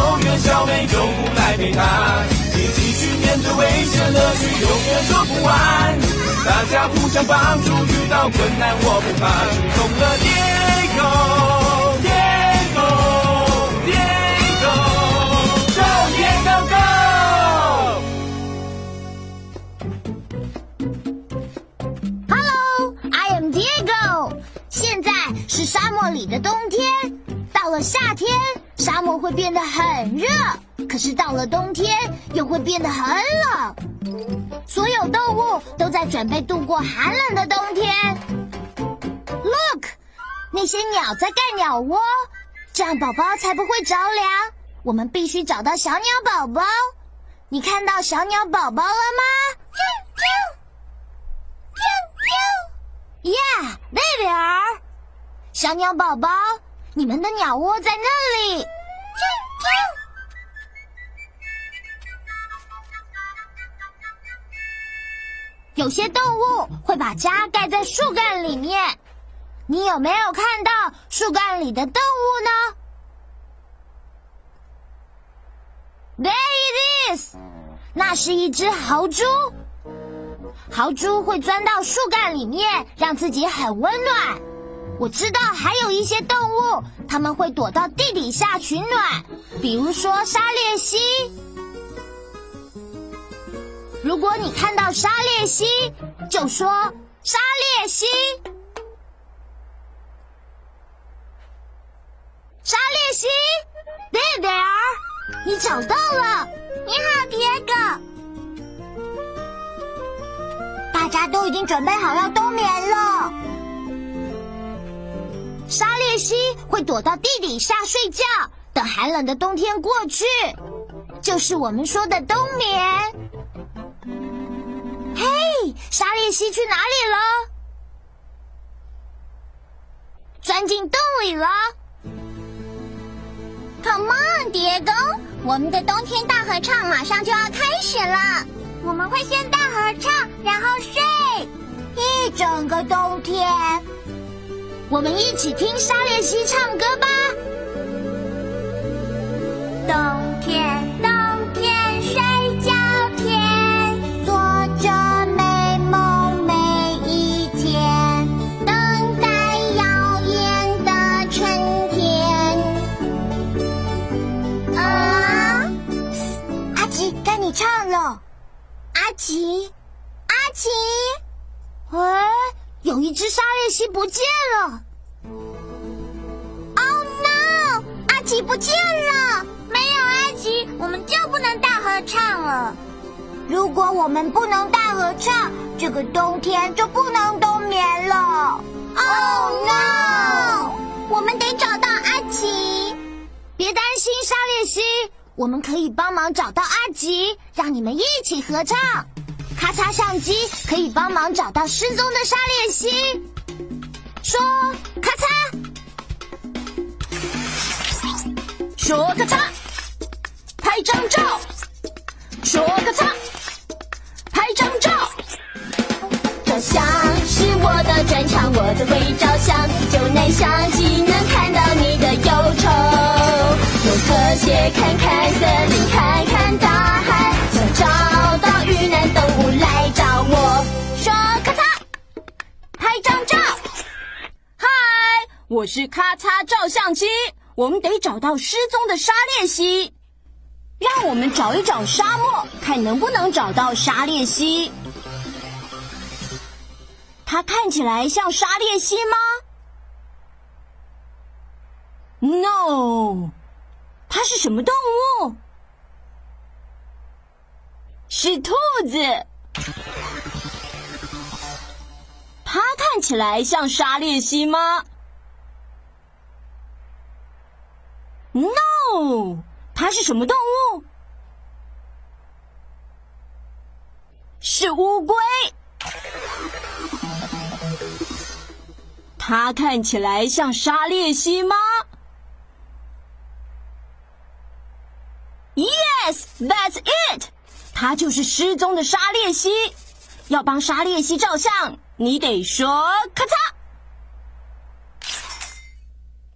Diego 去救援小美，有不来陪他，一起去面对危险，乐趣永远说不完。大家互相帮助，遇到困难我不怕，出动了，Diego，Diego，Diego，Go Diego Go。Hello，I am Diego。现在是沙漠里的冬天，到了夏天，沙漠会变得很热；可是到了冬天，又会变得很冷。所有动物都在准备度过寒冷的冬天。Look，那些鸟在盖鸟窝，这样宝宝才不会着凉。我们必须找到小鸟宝宝。你看到小鸟宝宝了吗？Yeah，there。小鸟宝宝，你们的鸟窝在那里。有些动物会把家盖在树干里面，你有没有看到树干里的动物呢？There it is，那是一只豪猪。豪猪会钻到树干里面，让自己很温暖。我知道还有一些动物，它们会躲到地底下取暖，比如说沙鬣蜥。如果你看到沙鬣蜥，就说沙鬣蜥。沙鬣蜥，there there，你找到了。你好，铁狗。大家都已经准备好要冬眠了。沙鬣蜥会躲到地底下睡觉，等寒冷的冬天过去，就是我们说的冬眠。嘿，沙鬣蜥去哪里了？钻进洞里了。Come on，蝶公，我们的冬天大合唱马上就要开始了。我们会先大合唱，然后睡一整个冬天。我们一起听沙鬣蜥唱歌吧。冬天，冬天睡觉天，做着美梦每一天，等待耀眼的春天。啊！阿奇，该你唱了。阿奇，阿奇，哎。有一只沙鬣蜥不见了！Oh no！阿奇不见了！没有阿奇，我们就不能大合唱了。如果我们不能大合唱，这个冬天就不能冬眠了。Oh no！我们得找到阿奇。别担心，沙鬣蜥，我们可以帮忙找到阿吉，让你们一起合唱。咔嚓相机可以帮忙找到失踪的沙鬣蜥。说咔嚓，说咔嚓，拍张照。说咔嚓，拍张照。照相是我的专长，我最会照相。就拿相机能看到你的忧愁，用特写看看森林，看看大海，我是咔嚓照相机，我们得找到失踪的沙鬣蜥。让我们找一找沙漠，看能不能找到沙鬣蜥。它看起来像沙鬣蜥吗？No，它是什么动物？是兔子。它看起来像沙列西吗？No，它是什么动物？是乌龟。它看起来像沙列西吗？Yes，that's it。它就是失踪的沙列西。要帮沙列西照相，你得说咔嚓，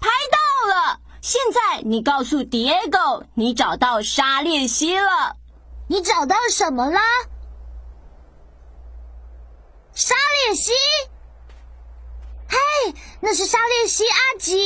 拍到了。现在你告诉 Diego，你找到沙列西了。你找到什么了？沙列西。嘿，那是沙列西阿吉。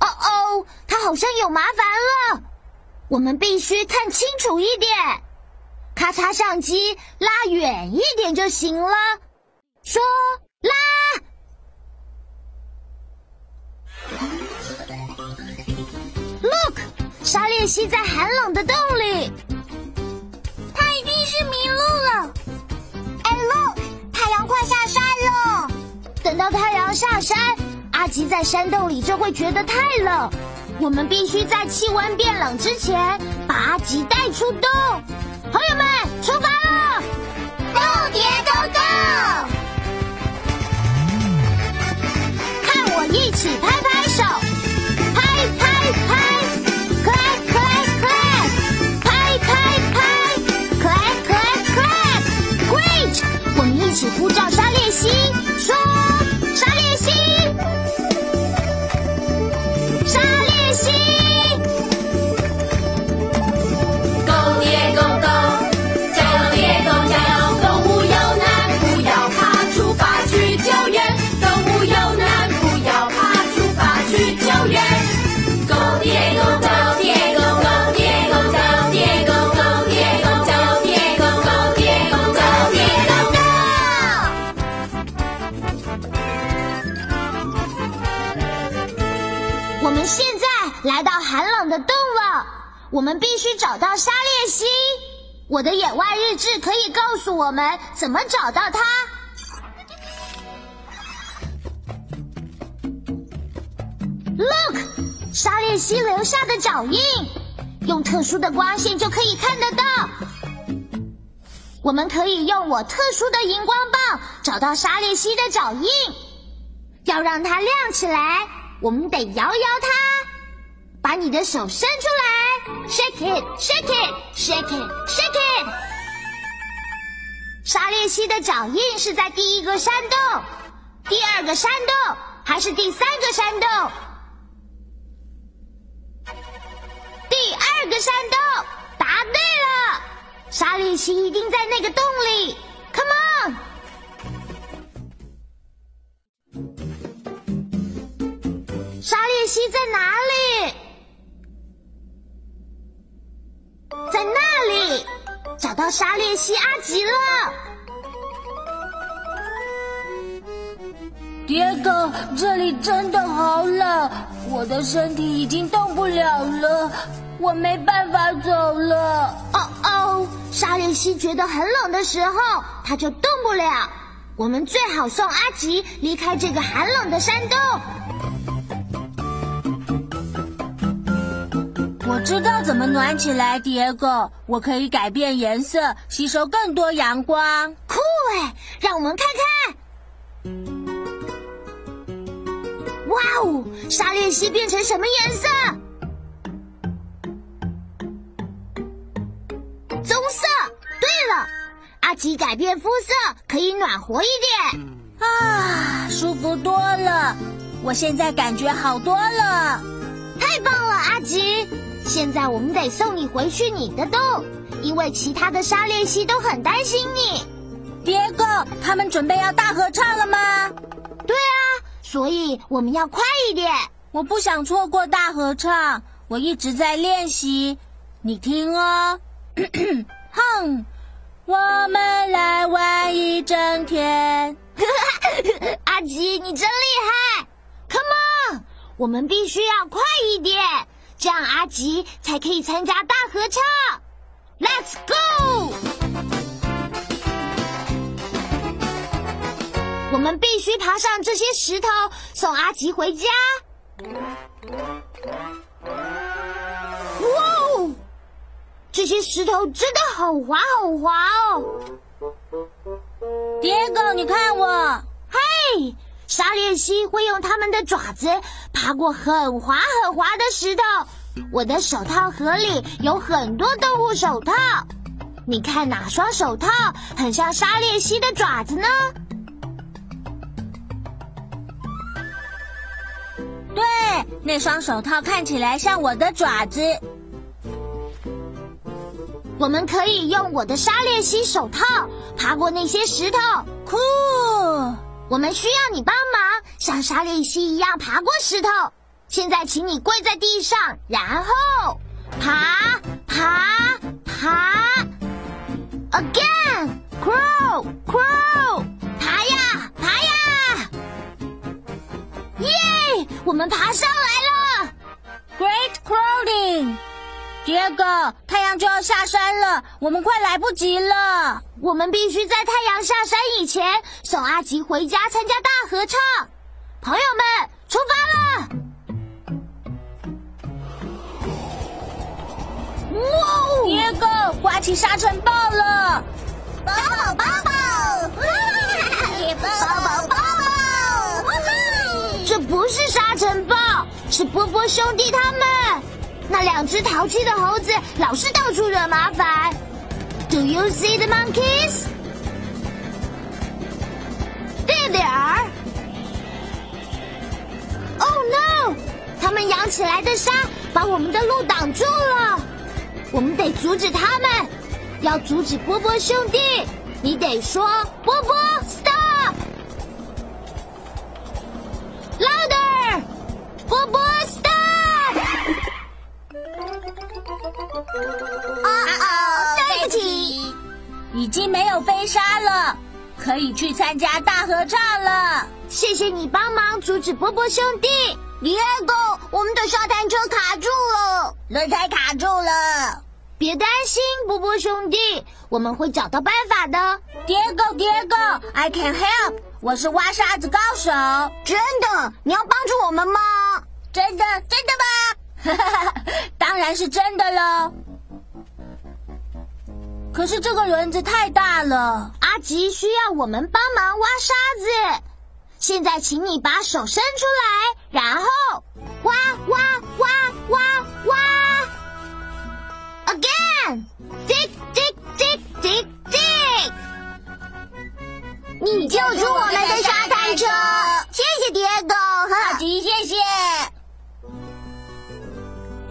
哦哦，他好像有麻烦了。我们必须看清楚一点。咔嚓，相机拉远一点就行了。说栖息在寒冷的洞里。他一定是迷路了。哎，Look，太阳快下山了。等到太阳下山，阿吉在山洞里就会觉得太冷。我们必须在气温变冷之前把阿吉带出洞。朋友们，呼叫沙列西，说。我们必须找到沙列西。我的野外日志可以告诉我们怎么找到它。Look，沙列西留下的脚印，用特殊的光线就可以看得到。我们可以用我特殊的荧光棒找到沙列西的脚印。要让它亮起来，我们得摇摇它。把你的手伸出。Shake it, shake it, shake it, shake it。沙列西的脚印是在第一个山洞、第二个山洞还是第三个山洞？第二个山洞，答对了。沙列西一定在那个洞里。Come on。沙列西在哪里？到沙列西阿吉了。爹哥，这里真的好冷，我的身体已经动不了了，我没办法走了。哦哦，沙列西觉得很冷的时候，他就动不了。我们最好送阿吉离开这个寒冷的山洞。我知道怎么暖起来，蝶哥。我可以改变颜色，吸收更多阳光。酷哎！让我们看看。哇哦，沙列西变成什么颜色？棕色。对了，阿吉改变肤色可以暖和一点。啊，舒服多了。我现在感觉好多了。太棒了，阿吉。现在我们得送你回去你的洞，因为其他的沙列西都很担心你。爹哥，他们准备要大合唱了吗？对啊，所以我们要快一点。我不想错过大合唱，我一直在练习。你听哦，哼，我们来玩一整天。阿吉，你真厉害！Come on，我们必须要快一点。这样阿吉才可以参加大合唱。Let's go！我们必须爬上这些石头，送阿吉回家。哇哦，这些石头真的好滑，好滑哦！爹狗，你看我，嘿！沙链蜥会用它们的爪子爬过很滑很滑的石头。我的手套盒里有很多动物手套，你看哪双手套很像沙链蜥的爪子呢？对，那双手套看起来像我的爪子。我们可以用我的沙链蜥手套爬过那些石头。酷！我们需要你帮忙，像沙利西一样爬过石头。现在，请你跪在地上，然后爬爬爬，again，crow crow，爬呀爬呀，耶！我们爬上来了，Great crowding 爹哥，太阳就要下山了，我们快来不及了。我们必须在太阳下山以前送阿吉回家参加大合唱。朋友们，出发了！哇！爹哥，刮起沙尘暴了！抱抱抱抱！抱抱抱抱！这不是沙尘暴，是波波兄弟他们。那两只淘气的猴子老是到处惹麻烦。Do you see the monkeys? There there. Oh no! 他们扬起来的沙把我们的路挡住了。我们得阻止他们。要阻止波波兄弟，你得说波波有飞沙了，可以去参加大合唱了。谢谢你帮忙阻止波波兄弟。迪埃狗，我们的沙滩车卡住了，轮胎卡住了。别担心，波波兄弟，我们会找到办法的。爹狗，爹狗，I can help，我是挖沙子高手。真的？你要帮助我们吗？真的？真的吗？哈哈哈，当然是真的喽。可是这个轮子太大了，阿吉需要我们帮忙挖沙子。现在，请你把手伸出来，然后挖挖挖挖挖。Again, dig dig dig dig dig。你救出我们的沙滩车，谢谢爹狗，阿吉，谢谢。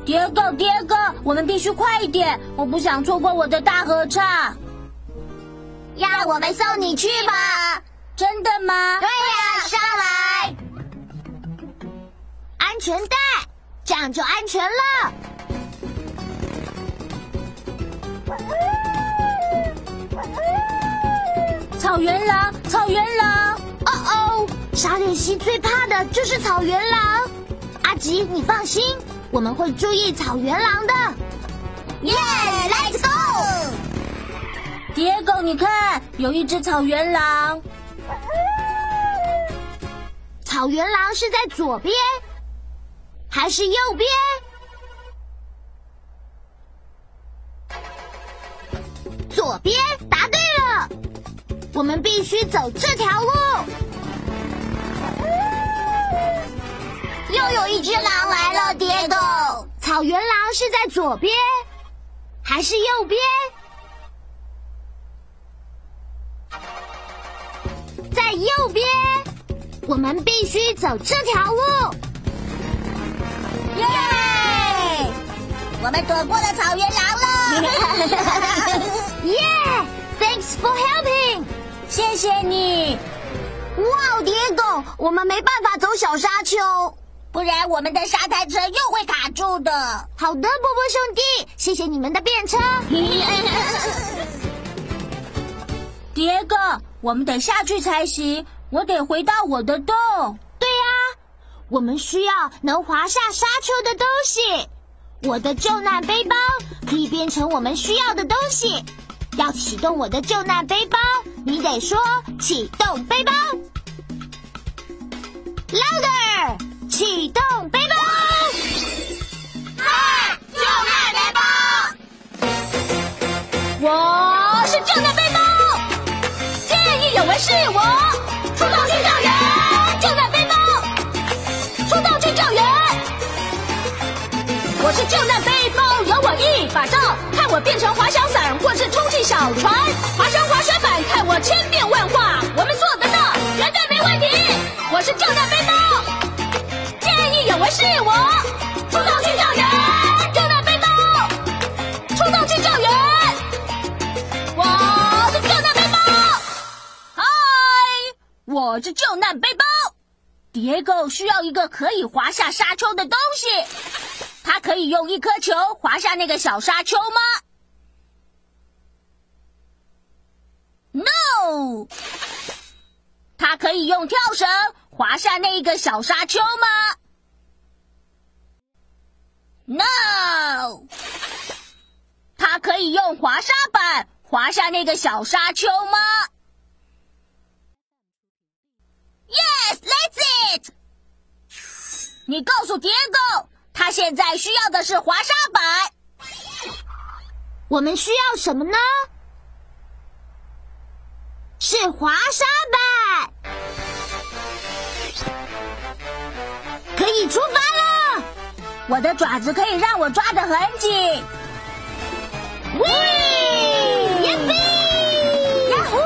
爹狗，爹狗，我们必须快一点，我不想错过我的大合唱。让我们送你去吧。真的吗？对呀，上来。安全带，这样就安全了。草原狼，草原狼！哦哦，沙链蜥最怕的就是草原狼。阿吉，你放心，我们会注意草原狼的。耶，Let's go！野狗，你看，有一只草原狼。草原狼是在左边还是右边？左边，答对了。我们必须走这条路。又有一只狼来了，爹狗。草原狼是在左边还是右边？在右边。我们必须走这条路。耶！我们躲过了草原狼了。耶！Thanks for helping。谢谢你。哇，蝶狗，我们没办法走小沙丘，不然我们的沙滩车又会卡住的。好的，波波兄弟，谢谢你们的便车。爹狗，我们得下去才行。我得回到我的洞。对呀，我们需要能滑下沙丘的东西。我的救难背包可以变成我们需要的东西。要启动我的救难背包，你得说启动背包。Louder，启动背包。嗨，救难背包！我是救难背包，见义勇为是我，出动去救援，救难背包，出动去救援。我是救难背包，有我一把照，看我变成滑翔伞或是充气小船，滑翔滑雪板，看我千变万化，我们做得到，绝对没问题。我是救难背包，见义勇为是我，出动去救援，救难背包，出动去救援。我是救难背包，嗨，我是救难背包。蝶狗需要一个可以滑下沙丘的东西，它可以用一颗球滑下那个小沙丘吗？No。它可以用跳绳滑下那个小沙丘吗？No。他可以用滑沙板滑下那个小沙丘吗？Yes, that's it。你告诉蝶狗，它现在需要的是滑沙板。我们需要什么呢？是滑沙板，可以出发！我的爪子可以让我抓得很紧。喂，耶比，呀呼，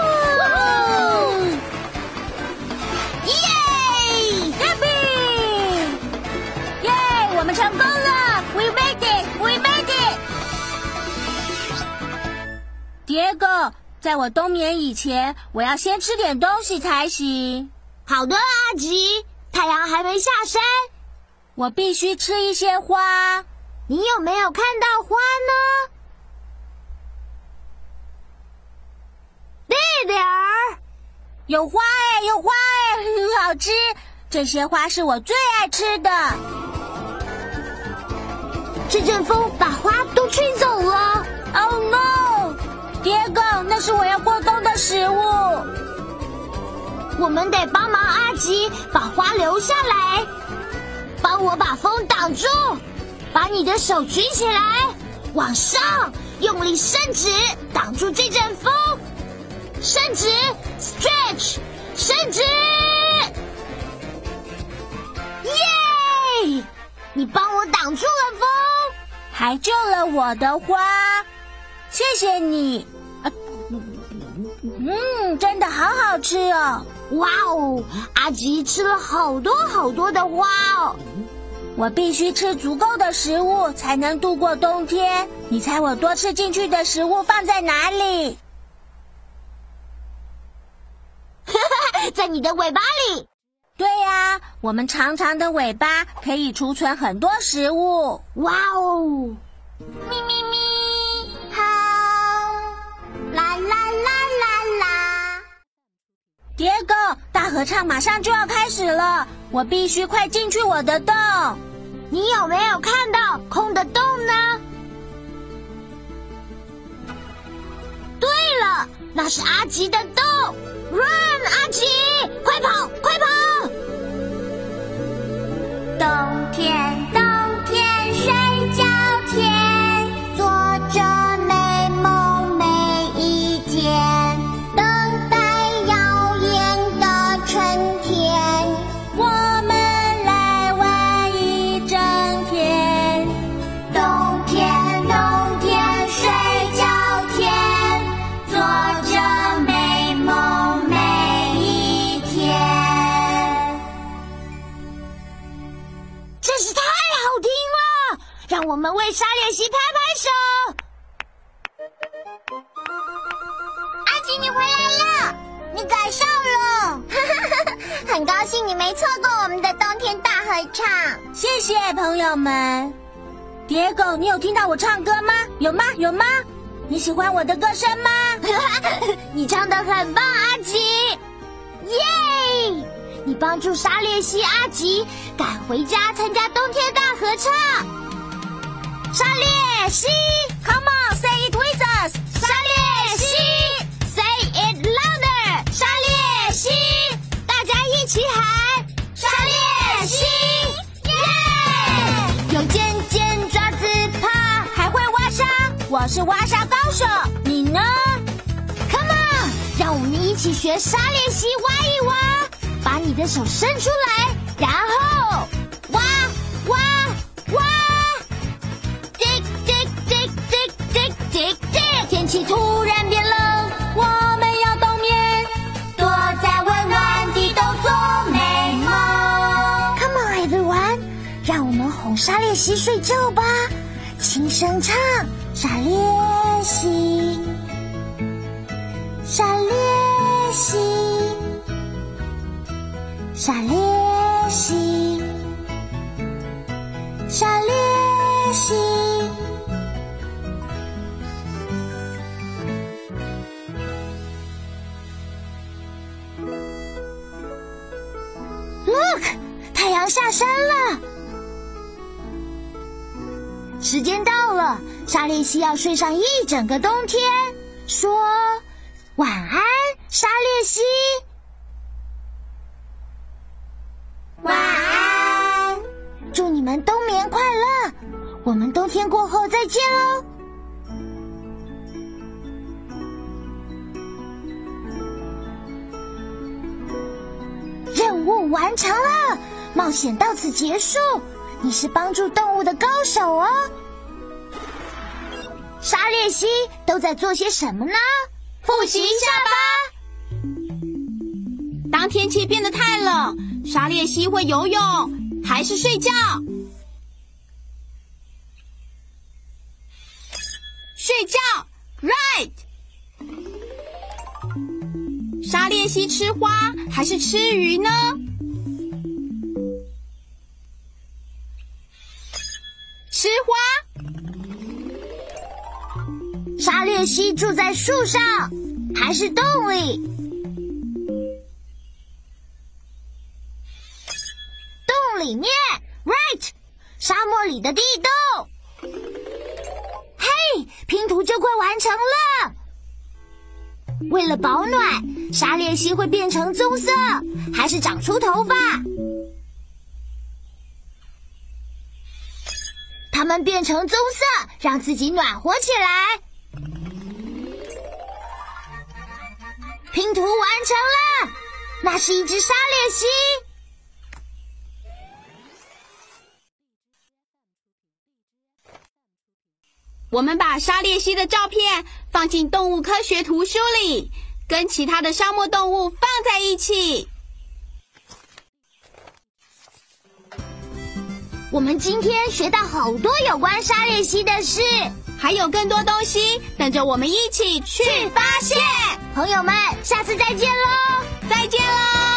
耶！耶比！耶！我们成功了！We made it! We made it! 蝶狗，在我冬眠以前，我要先吃点东西才行。好的，阿吉，太阳还没下山，我必须吃一些花。你有没有看到花呢？贝贝儿，有花哎，有花哎，很好吃。这些花是我最爱吃的。这阵风把花都吹走了。Oh no！爹狗，那是我要过冬的食物。我们得帮忙阿吉把花留下来，帮我把风挡住，把你的手举起来，往上用力伸直，挡住这阵风。伸直，stretch，伸直，耶！你帮我挡住了风。还救了我的花，谢谢你。啊嗯，真的好好吃哦！哇哦，阿吉吃了好多好多的花哦。我必须吃足够的食物才能度过冬天。你猜我多吃进去的食物放在哪里？在你的尾巴里。对呀、我们长长的尾巴可以储存很多食物。哇哦！咪咪咪，蝶狗，大合唱马上就要开始了，我必须快进去我的洞。你有没有看到空的洞呢？对了，那是阿吉的洞。Run，阿吉，快跑，快跑！冬天为沙练习拍拍手。阿吉，你回来了，你赶上了，很高兴你没错过我们的冬天大合唱。谢谢朋友们。蝶狗，你有听到我唱歌吗？有吗？有吗？你喜欢我的歌声吗？你唱的很棒，阿吉！耶！你帮助沙列西阿吉赶回家参加冬天大合唱。沙猎西，Come on，say it with us。沙猎西，say it louder。沙猎西，大家一起喊，沙猎西，耶！有尖尖爪子，怕还会挖沙，我是挖沙高手，你呢？Come on，让我们一起学沙猎蜥挖一挖，把你的手伸出来，然后。天气突然变冷，我们要冬眠，躲在温暖的洞做美梦。Come on everyone，让我们哄沙列西睡觉吧。轻声唱，沙列西，沙列西，沙列西，下山了。时间到了，沙列西要睡上一整个冬天。说晚安，沙列西。晚安，祝你们冬眠快乐。我们冬天过后再见喽。任务完成了，冒险到此结束。你是帮助动物的高手哦。沙列西都在做些什么呢？复习一下吧。当天气变得太冷，沙列西会游泳还是睡觉？睡觉，right。沙列西吃花还是吃鱼呢？花。沙列西住在树上还是洞里？洞里面，right。沙漠里的地洞。嘿，拼图就快完成了。为了保暖，沙列西会变成棕色，还是长出头发？它们变成棕色，让自己暖和起来。拼图完成了，那是一只沙列西。我们把沙列西的照片放进动物科学图书里，跟其他的沙漠动物放在一起。我们今天学到好多有关沙列西的事，还有更多东西等着我们一起去发现。朋友们，下次再见喽！再见喽！